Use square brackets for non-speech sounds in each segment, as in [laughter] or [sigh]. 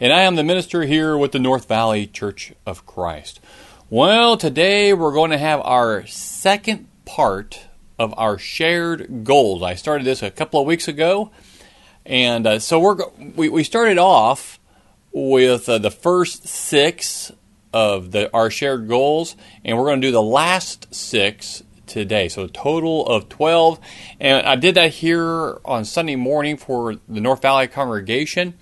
and I am the minister here with the North Valley Church of Christ. Well, today we're going to have our second part of our shared goals. I started this a couple of weeks ago, and uh, so we're we, we started off with uh, the first six of the our shared goals, and we're going to do the last six today. So a total of twelve, and I did that here on Sunday morning for the North Valley congregation,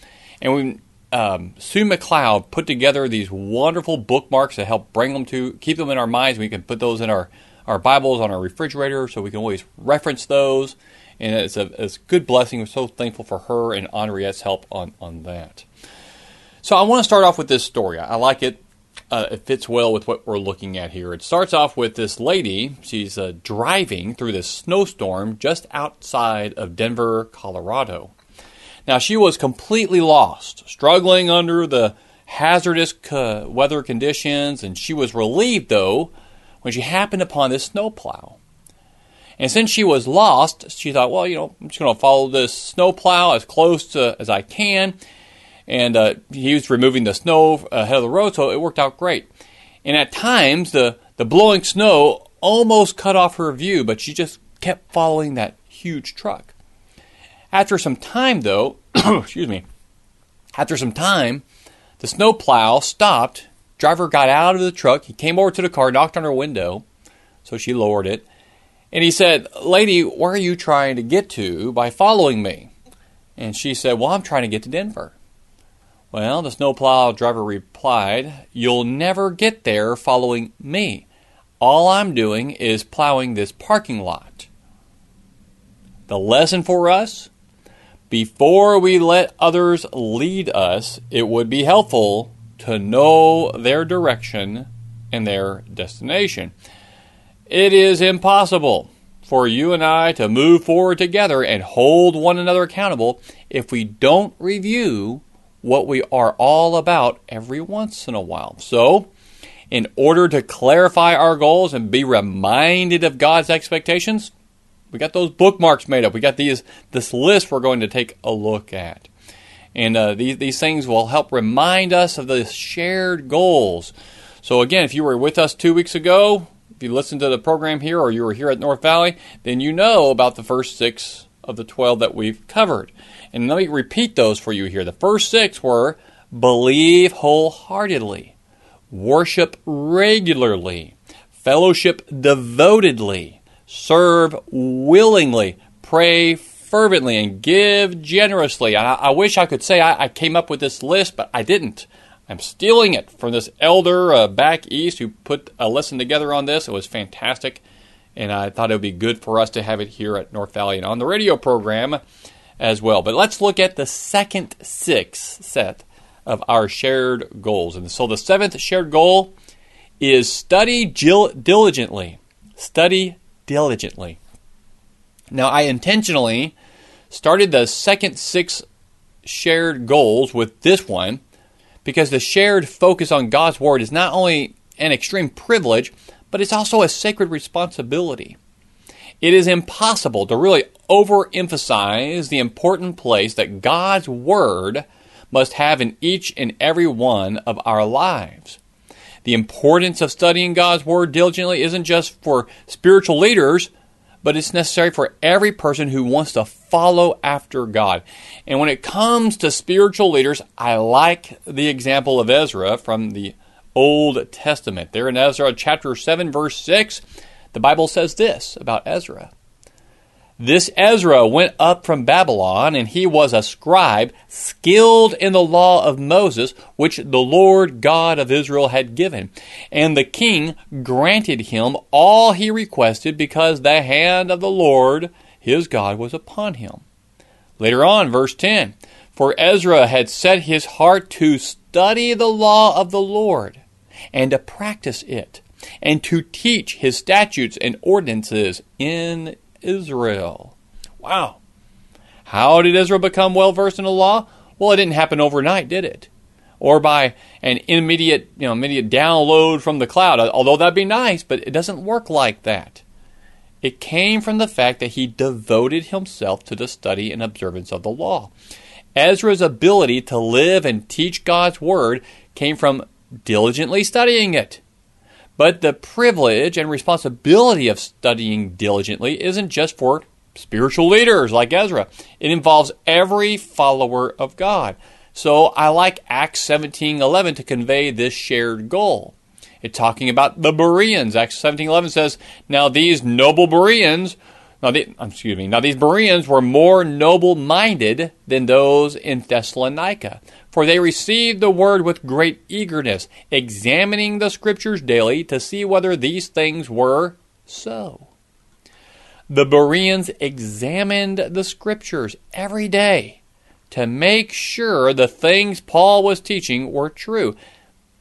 and we um, Sue McLeod put together these wonderful bookmarks to help bring them to keep them in our minds. We can put those in our, our Bibles on our refrigerator so we can always reference those. And it's a, it's a good blessing. We're so thankful for her and Henriette's help on, on that. So I want to start off with this story. I like it. Uh, it fits well with what we're looking at here. It starts off with this lady. She's uh, driving through this snowstorm just outside of Denver, Colorado. Now, she was completely lost, struggling under the hazardous uh, weather conditions, and she was relieved, though, when she happened upon this snowplow. And since she was lost, she thought, well, you know, I'm just going to follow this snowplow as close to, as I can. And uh, he was removing the snow ahead of the road, so it worked out great. And at times, the, the blowing snow almost cut off her view, but she just kept following that huge truck. After some time, though, [coughs] excuse me, after some time, the snowplow stopped. Driver got out of the truck. He came over to the car, knocked on her window, so she lowered it. And he said, Lady, where are you trying to get to by following me? And she said, Well, I'm trying to get to Denver. Well, the snowplow driver replied, You'll never get there following me. All I'm doing is plowing this parking lot. The lesson for us before we let others lead us, it would be helpful to know their direction and their destination. It is impossible for you and I to move forward together and hold one another accountable if we don't review what we are all about every once in a while. So, in order to clarify our goals and be reminded of God's expectations, we got those bookmarks made up. We got these this list we're going to take a look at, and uh, these these things will help remind us of the shared goals. So again, if you were with us two weeks ago, if you listened to the program here, or you were here at North Valley, then you know about the first six of the twelve that we've covered. And let me repeat those for you here. The first six were believe wholeheartedly, worship regularly, fellowship devotedly serve willingly, pray fervently, and give generously. I, I wish I could say I, I, came up with this list, but I didn't. I'm stealing it from this elder uh, back east who put a lesson together on this. It was fantastic, and I thought it would be good for us to have it here at North Valley and on the radio program as well. But let's look at the second six set of our shared goals. And so the seventh shared goal is study diligently. Study diligently. Now, I intentionally started the second six shared goals with this one because the shared focus on God's Word is not only an extreme privilege, but it's also a sacred responsibility. It is impossible to really overemphasize the important place that God's Word must have in each and every one of our lives. The importance of studying God's Word diligently isn't just for spiritual leaders, but it's necessary for every person who wants to follow after God. And when it comes to spiritual leaders, I like the example of Ezra from the Old Testament. There in Ezra chapter 7, verse 6, the Bible says this about Ezra. This Ezra went up from Babylon, and he was a scribe, skilled in the law of Moses, which the Lord God of Israel had given. And the king granted him all he requested, because the hand of the Lord his God was upon him. Later on, verse 10 For Ezra had set his heart to study the law of the Lord, and to practice it, and to teach his statutes and ordinances in Israel. Wow. How did Israel become well versed in the law? Well, it didn't happen overnight, did it? Or by an immediate, you know, immediate download from the cloud. Although that'd be nice, but it doesn't work like that. It came from the fact that he devoted himself to the study and observance of the law. Ezra's ability to live and teach God's word came from diligently studying it. But the privilege and responsibility of studying diligently isn't just for spiritual leaders like Ezra. It involves every follower of God. So I like Acts 17:11 to convey this shared goal. It's talking about the Bereans. Acts 17:11 says, "Now these noble Bereans, now the, um, excuse me, now these Bereans were more noble-minded than those in Thessalonica, for they received the word with great eagerness, examining the scriptures daily to see whether these things were so. The Bereans examined the scriptures every day to make sure the things Paul was teaching were true.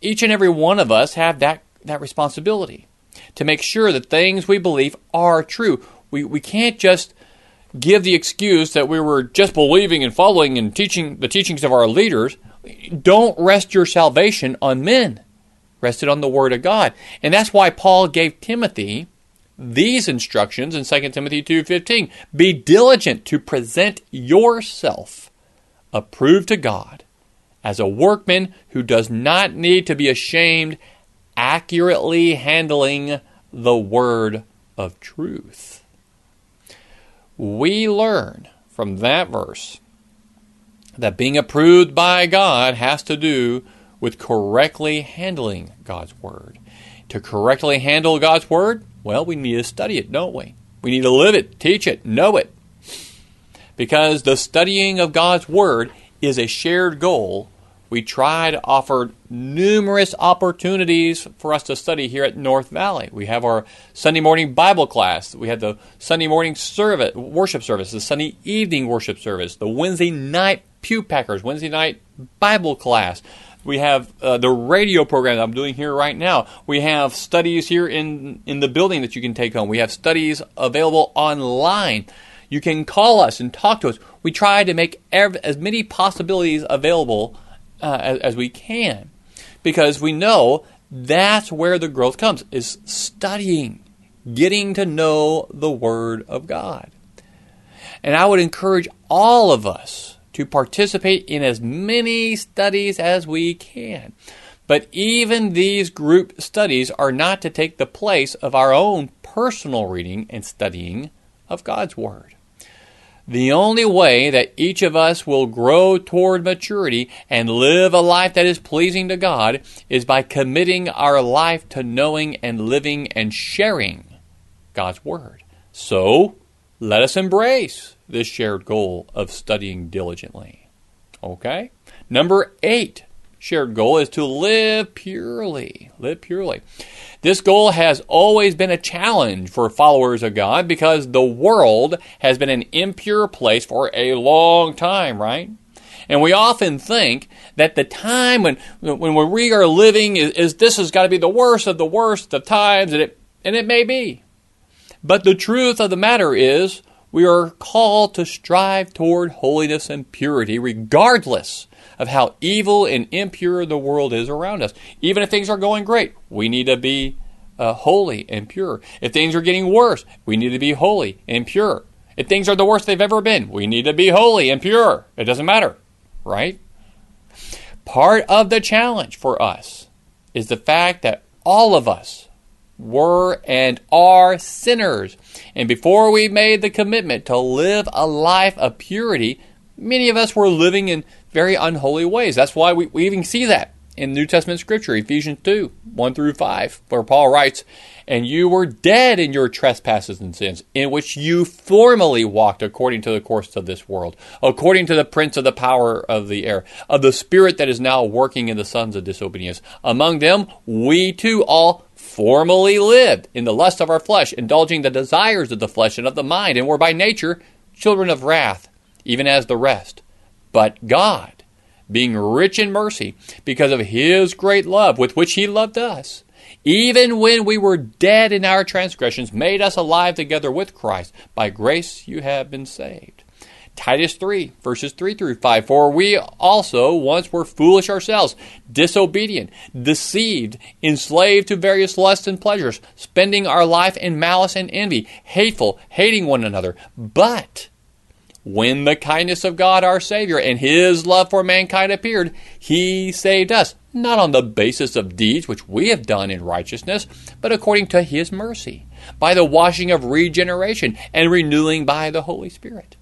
Each and every one of us have that, that responsibility to make sure that things we believe are true. We, we can't just give the excuse that we were just believing and following and teaching the teachings of our leaders. Don't rest your salvation on men. Rest it on the Word of God. And that's why Paul gave Timothy these instructions in 2 Timothy 2:15. Be diligent to present yourself approved to God as a workman who does not need to be ashamed, accurately handling the word of truth we learn from that verse that being approved by God has to do with correctly handling God's Word. To correctly handle God's Word, well, we need to study it, don't we? We need to live it, teach it, know it. Because the studying of God's Word is a shared goal we try to offer numerous opportunities for us to study here at North Valley. We have our Sunday morning Bible class. We have the Sunday morning service, worship service, the Sunday evening worship service, the Wednesday night Pew Packers, Wednesday night Bible class. We have uh, the radio program that I'm doing here right now. We have studies here in, in the building that you can take home. We have studies available online. You can call us and talk to us. We try to make as many possibilities available uh, as, as we can. Because we know that's where the growth comes is studying getting to know the word of god. And i would encourage all of us to participate in as many studies as we can. But even these group studies are not to take the place of our own personal reading and studying of god's word the only way that each of us will grow toward maturity and live a life that is pleasing to God is by committing our life to knowing and living and sharing God's Word. So, let us embrace this shared goal of studying diligently. Okay? Number eight shared goal is to live purely. Live purely. This goal has always been a challenge for followers of God because the world has been an impure place for a long time, right? And we often think that the time when, when we are living is, is this has got to be the worst of the worst of times, and it, and it may be. But the truth of the matter is, we are called to strive toward holiness and purity regardless of how evil and impure the world is around us. Even if things are going great, we need to be uh, holy and pure. If things are getting worse, we need to be holy and pure. If things are the worst they've ever been, we need to be holy and pure. It doesn't matter, right? Part of the challenge for us is the fact that all of us were and are sinners. And before we made the commitment to live a life of purity, many of us were living in very unholy ways. That's why we, we even see that in New Testament scripture, Ephesians 2 1 through 5, where Paul writes, And you were dead in your trespasses and sins, in which you formerly walked according to the course of this world, according to the prince of the power of the air, of the spirit that is now working in the sons of disobedience. Among them, we too all formerly lived in the lust of our flesh, indulging the desires of the flesh and of the mind, and were by nature children of wrath, even as the rest. But God, being rich in mercy, because of his great love with which he loved us, even when we were dead in our transgressions, made us alive together with Christ. By grace you have been saved. Titus 3, verses 3 through 5. For we also once were foolish ourselves, disobedient, deceived, enslaved to various lusts and pleasures, spending our life in malice and envy, hateful, hating one another. But when the kindness of God our Savior and His love for mankind appeared, He saved us, not on the basis of deeds which we have done in righteousness, but according to His mercy, by the washing of regeneration and renewing by the Holy Spirit.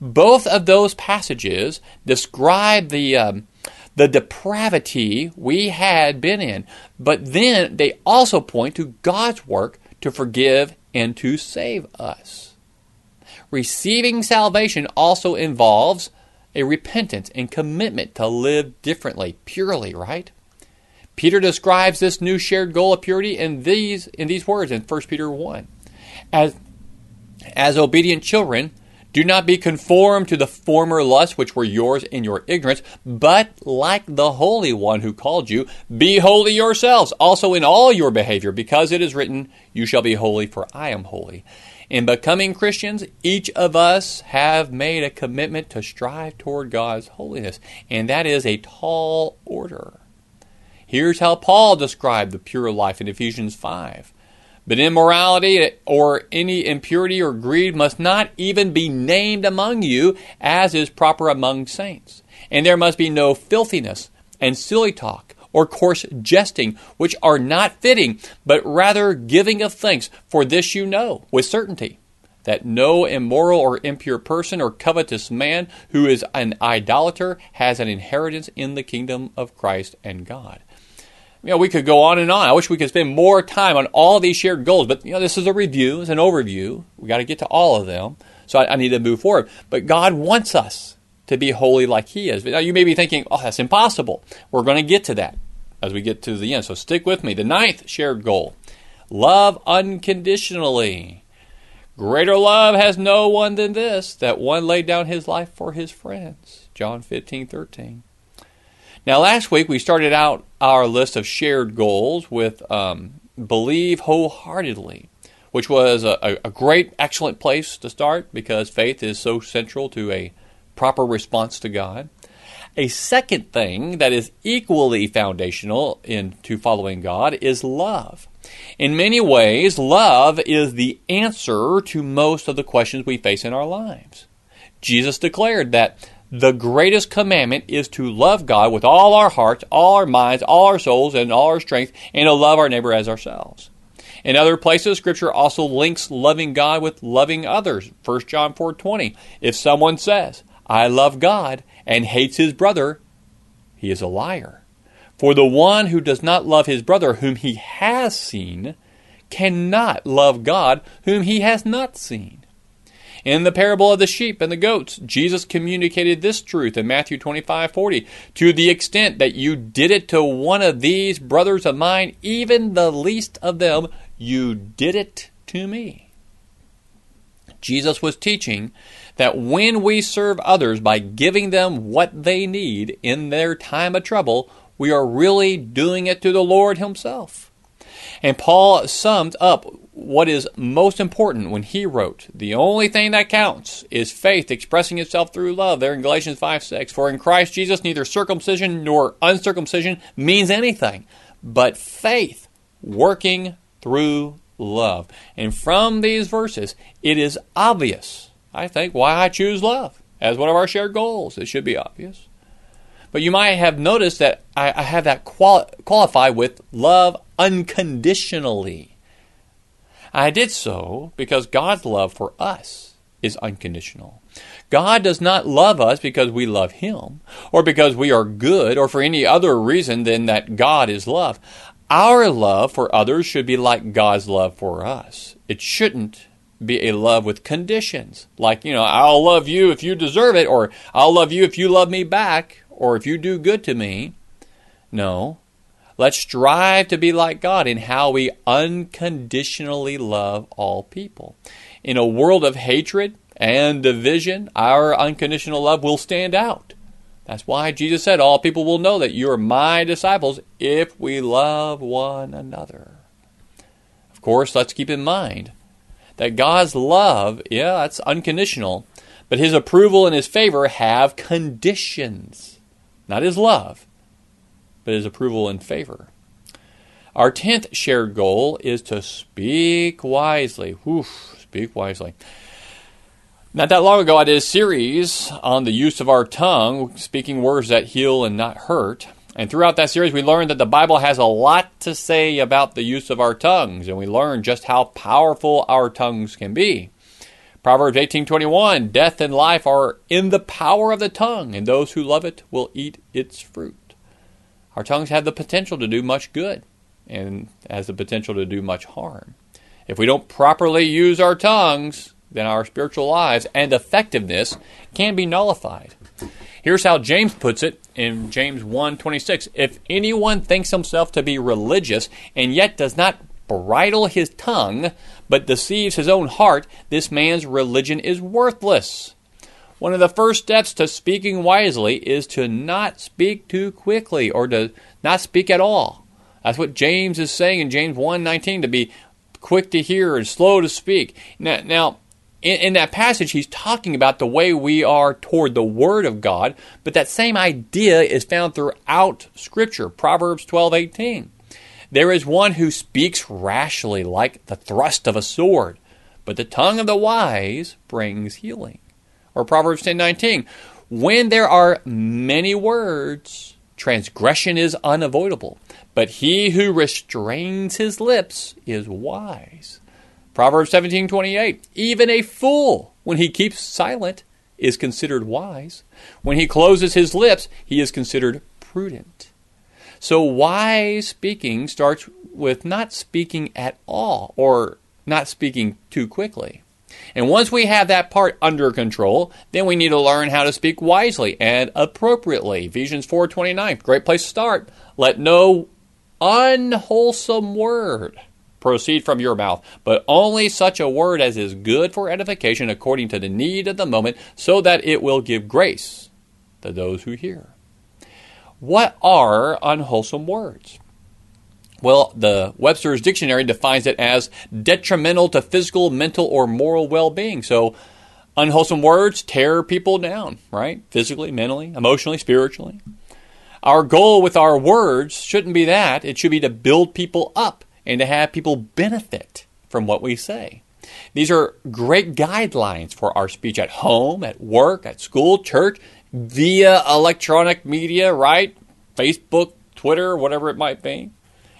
Both of those passages describe the. Um, the depravity we had been in, but then they also point to God's work to forgive and to save us receiving salvation also involves a repentance and commitment to live differently, purely, right? Peter describes this new shared goal of purity in these in these words in 1 Peter 1. As as obedient children, do not be conformed to the former lusts which were yours in your ignorance, but like the Holy One who called you, be holy yourselves, also in all your behavior, because it is written, You shall be holy, for I am holy. In becoming Christians, each of us have made a commitment to strive toward God's holiness, and that is a tall order. Here's how Paul described the pure life in Ephesians 5. But immorality or any impurity or greed must not even be named among you, as is proper among saints. And there must be no filthiness and silly talk or coarse jesting, which are not fitting, but rather giving of thanks. For this you know with certainty, that no immoral or impure person or covetous man who is an idolater has an inheritance in the kingdom of Christ and God. You know, we could go on and on. I wish we could spend more time on all these shared goals, but you know, this is a review, it's an overview. We got to get to all of them. So I, I need to move forward. But God wants us to be holy like He is. Now you may be thinking, oh, that's impossible. We're going to get to that as we get to the end. So stick with me. The ninth shared goal love unconditionally. Greater love has no one than this, that one laid down his life for his friends. John 15, 13. Now, last week we started out our list of shared goals with um, believe wholeheartedly, which was a, a great, excellent place to start because faith is so central to a proper response to God. A second thing that is equally foundational into following God is love. In many ways, love is the answer to most of the questions we face in our lives. Jesus declared that the greatest commandment is to love God with all our hearts, all our minds, all our souls, and all our strength, and to love our neighbor as ourselves. In other places, Scripture also links loving God with loving others. 1 John 4.20 If someone says, I love God, and hates his brother, he is a liar. For the one who does not love his brother whom he has seen cannot love God whom he has not seen. In the parable of the sheep and the goats, Jesus communicated this truth in Matthew 25:40, to the extent that you did it to one of these brothers of mine, even the least of them, you did it to me. Jesus was teaching that when we serve others by giving them what they need in their time of trouble, we are really doing it to the Lord Himself. And Paul summed up what is most important when he wrote, The only thing that counts is faith expressing itself through love, there in Galatians 5 6. For in Christ Jesus, neither circumcision nor uncircumcision means anything, but faith working through love. And from these verses, it is obvious I think, why I choose love as one of our shared goals. It should be obvious. But you might have noticed that I, I have that quali- qualify with love unconditionally. I did so because God's love for us is unconditional. God does not love us because we love Him, or because we are good, or for any other reason than that God is love. Our love for others should be like God's love for us. It shouldn't be a love with conditions, like, you know, I'll love you if you deserve it, or I'll love you if you love me back, or if you do good to me. No. Let's strive to be like God in how we unconditionally love all people. In a world of hatred and division, our unconditional love will stand out. That's why Jesus said, All people will know that you are my disciples if we love one another. Of course, let's keep in mind that God's love, yeah, that's unconditional, but his approval and his favor have conditions. Not his love, but his approval and favor. Our tenth shared goal is to speak wisely. Oof, speak wisely. Not that long ago, I did a series on the use of our tongue, speaking words that heal and not hurt. And throughout that series, we learned that the Bible has a lot to say about the use of our tongues, and we learned just how powerful our tongues can be. Proverbs 18:21, death and life are in the power of the tongue, and those who love it will eat its fruit. Our tongues have the potential to do much good and has the potential to do much harm. If we don't properly use our tongues, then our spiritual lives and effectiveness can be nullified. Here's how James puts it in James 1:26. If anyone thinks himself to be religious and yet does not bridle his tongue but deceives his own heart, this man's religion is worthless. One of the first steps to speaking wisely is to not speak too quickly or to not speak at all. That's what James is saying in James 1:19 to be quick to hear and slow to speak. Now, now in, in that passage, he's talking about the way we are toward the Word of God, but that same idea is found throughout Scripture. Proverbs 12 18. There is one who speaks rashly like the thrust of a sword, but the tongue of the wise brings healing. Or Proverbs 10 19. When there are many words, transgression is unavoidable, but he who restrains his lips is wise. Proverbs 17:28 Even a fool when he keeps silent is considered wise. When he closes his lips, he is considered prudent. So wise speaking starts with not speaking at all or not speaking too quickly. And once we have that part under control, then we need to learn how to speak wisely and appropriately. Ephesians 4:29, great place to start. Let no unwholesome word proceed from your mouth, but only such a word as is good for edification according to the need of the moment, so that it will give grace to those who hear. What are unwholesome words? Well, the Webster's Dictionary defines it as detrimental to physical, mental, or moral well being. So, unwholesome words tear people down, right? Physically, mentally, emotionally, spiritually. Our goal with our words shouldn't be that. It should be to build people up and to have people benefit from what we say. These are great guidelines for our speech at home, at work, at school, church, via electronic media, right? Facebook, Twitter, whatever it might be.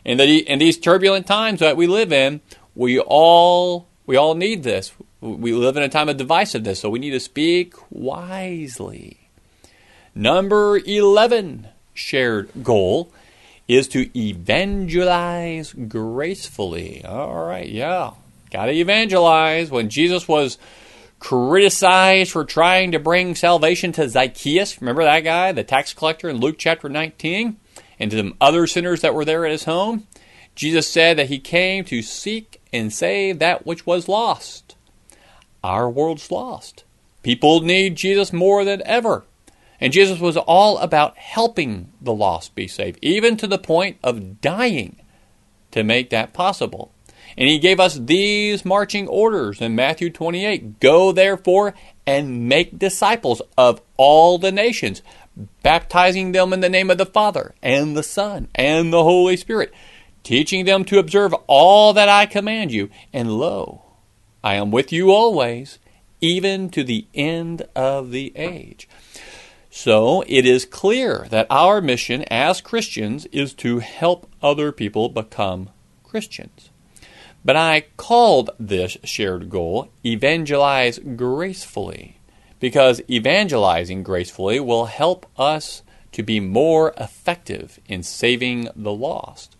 And the, in these turbulent times that we live in, we all we all need this. We live in a time of divisiveness, so we need to speak wisely. Number 11 shared goal is to evangelize gracefully. All right, yeah. Got to evangelize. When Jesus was criticized for trying to bring salvation to Zacchaeus, remember that guy, the tax collector in Luke chapter 19, and to some other sinners that were there at his home? Jesus said that he came to seek and save that which was lost. Our world's lost. People need Jesus more than ever. And Jesus was all about helping the lost be saved, even to the point of dying to make that possible. And he gave us these marching orders in Matthew 28 Go therefore and make disciples of all the nations, baptizing them in the name of the Father and the Son and the Holy Spirit, teaching them to observe all that I command you. And lo, I am with you always, even to the end of the age. So it is clear that our mission as Christians is to help other people become Christians. But I called this shared goal evangelize gracefully because evangelizing gracefully will help us to be more effective in saving the lost.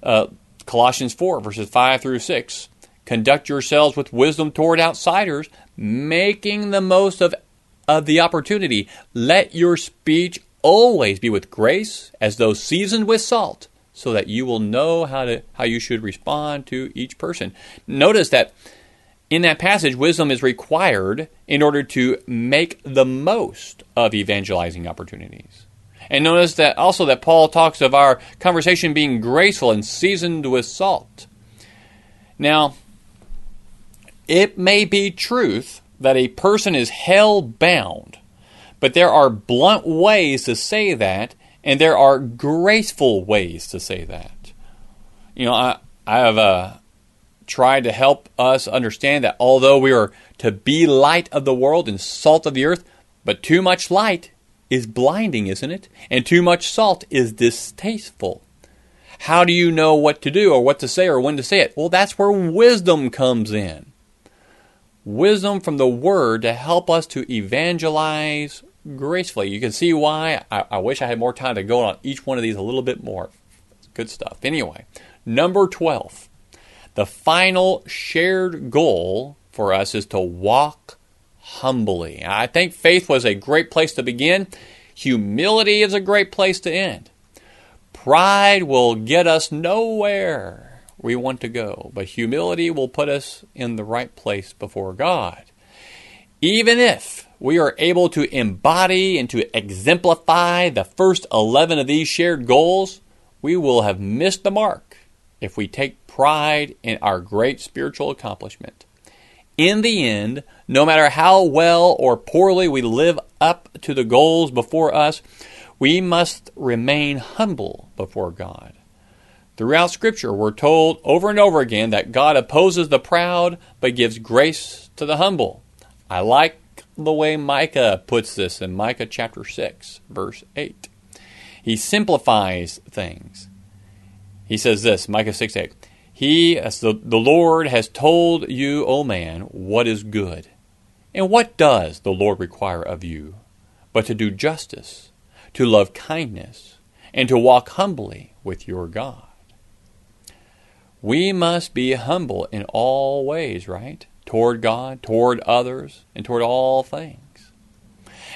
Uh, Colossians 4, verses 5 through 6. Conduct yourselves with wisdom toward outsiders, making the most of, of the opportunity. Let your speech always be with grace, as though seasoned with salt, so that you will know how to how you should respond to each person. Notice that in that passage, wisdom is required in order to make the most of evangelizing opportunities. And notice that also that Paul talks of our conversation being graceful and seasoned with salt. Now, it may be truth that a person is hell bound, but there are blunt ways to say that, and there are graceful ways to say that. You know, I, I have uh, tried to help us understand that although we are to be light of the world and salt of the earth, but too much light is blinding, isn't it? And too much salt is distasteful. How do you know what to do or what to say or when to say it? Well, that's where wisdom comes in. Wisdom from the Word to help us to evangelize gracefully. You can see why I, I wish I had more time to go on each one of these a little bit more. Good stuff. Anyway, number 12. The final shared goal for us is to walk humbly. I think faith was a great place to begin. Humility is a great place to end. Pride will get us nowhere we want to go, but humility will put us in the right place before God. Even if we are able to embody and to exemplify the first 11 of these shared goals, we will have missed the mark if we take pride in our great spiritual accomplishment. In the end, no matter how well or poorly we live up to the goals before us, we must remain humble before God. Throughout Scripture, we're told over and over again that God opposes the proud but gives grace to the humble. I like the way Micah puts this in Micah chapter 6, verse 8. He simplifies things. He says this, Micah 6 8. He, as the, the Lord, has told you, O man, what is good. And what does the Lord require of you? But to do justice, to love kindness, and to walk humbly with your God. We must be humble in all ways, right? Toward God, toward others, and toward all things.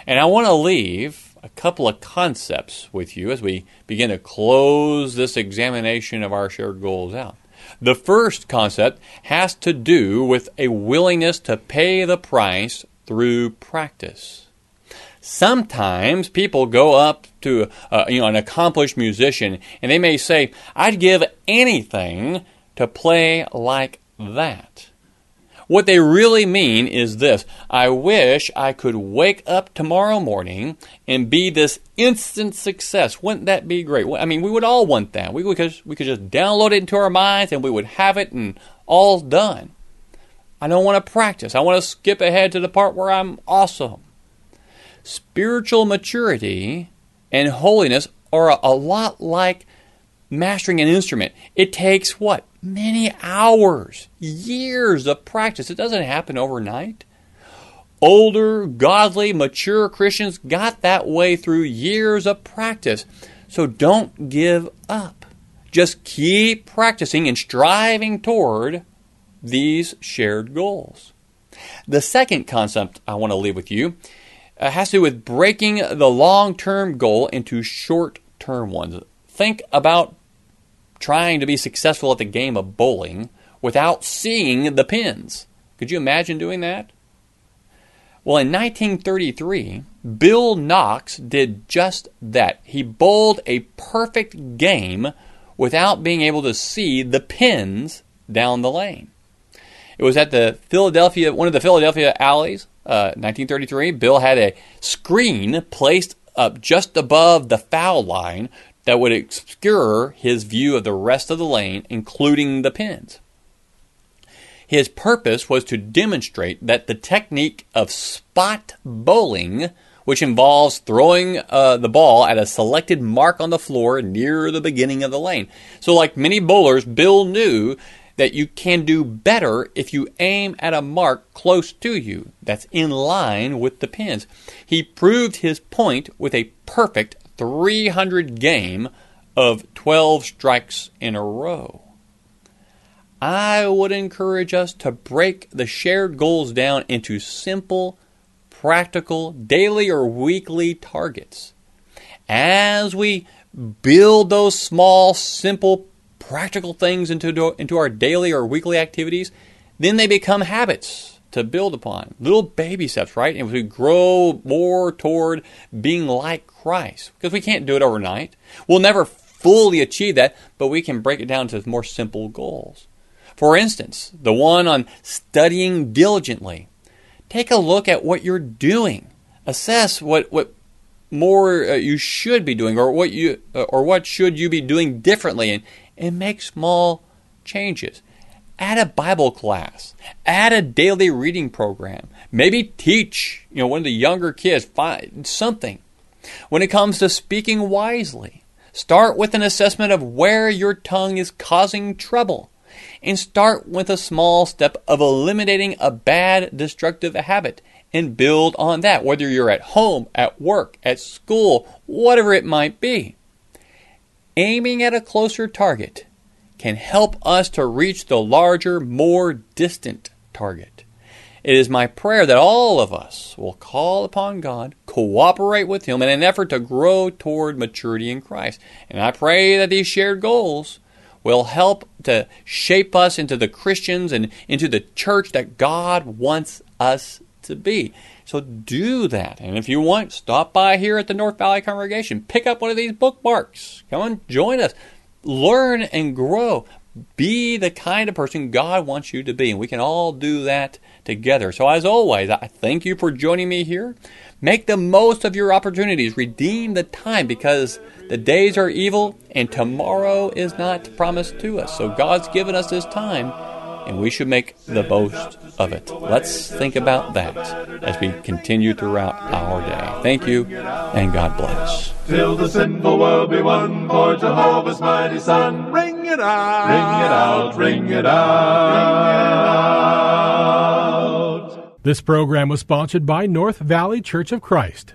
And I want to leave a couple of concepts with you as we begin to close this examination of our shared goals out. The first concept has to do with a willingness to pay the price through practice. Sometimes people go up to uh, you know an accomplished musician and they may say, "I'd give anything to play like that." What they really mean is this I wish I could wake up tomorrow morning and be this instant success. Wouldn't that be great? I mean, we would all want that. We could, we could just download it into our minds and we would have it and all's done. I don't want to practice. I want to skip ahead to the part where I'm awesome. Spiritual maturity and holiness are a lot like mastering an instrument. It takes what? Many hours, years of practice. It doesn't happen overnight. Older, godly, mature Christians got that way through years of practice. So don't give up. Just keep practicing and striving toward these shared goals. The second concept I want to leave with you uh, has to do with breaking the long term goal into short term ones. Think about trying to be successful at the game of bowling without seeing the pins. Could you imagine doing that? Well, in 1933, Bill Knox did just that. He bowled a perfect game without being able to see the pins down the lane. It was at the Philadelphia, one of the Philadelphia alleys, uh, 1933. Bill had a screen placed up just above the foul line that would obscure his view of the rest of the lane, including the pins. His purpose was to demonstrate that the technique of spot bowling, which involves throwing uh, the ball at a selected mark on the floor near the beginning of the lane. So, like many bowlers, Bill knew that you can do better if you aim at a mark close to you that's in line with the pins. He proved his point with a perfect 300 game of 12 strikes in a row. I would encourage us to break the shared goals down into simple, practical, daily or weekly targets. As we build those small, simple, practical things into, into our daily or weekly activities, then they become habits to build upon. Little baby steps, right? And we grow more toward being like Christ. Because we can't do it overnight. We'll never fully achieve that, but we can break it down to more simple goals. For instance, the one on studying diligently. Take a look at what you're doing. Assess what, what more uh, you should be doing or what you uh, or what should you be doing differently and, and make small changes. Add a Bible class. Add a daily reading program. Maybe teach, you know, one of the younger kids find something. When it comes to speaking wisely, start with an assessment of where your tongue is causing trouble and start with a small step of eliminating a bad destructive habit and build on that, whether you're at home, at work, at school, whatever it might be. Aiming at a closer target can help us to reach the larger, more distant target. It is my prayer that all of us will call upon God, cooperate with Him in an effort to grow toward maturity in Christ. And I pray that these shared goals will help to shape us into the Christians and into the church that God wants us to be. So do that. And if you want, stop by here at the North Valley Congregation. Pick up one of these bookmarks. Come on, join us. Learn and grow. Be the kind of person God wants you to be. And we can all do that together. So, as always, I thank you for joining me here. Make the most of your opportunities. Redeem the time because the days are evil and tomorrow is not promised to us. So God's given us this time and we should make the most of it. Let's think about that as we continue throughout our day. Thank you and God bless. Till the sinful world be won for Jehovah's mighty Son. Ring it out, ring it out, ring it out. This program was sponsored by North Valley Church of Christ.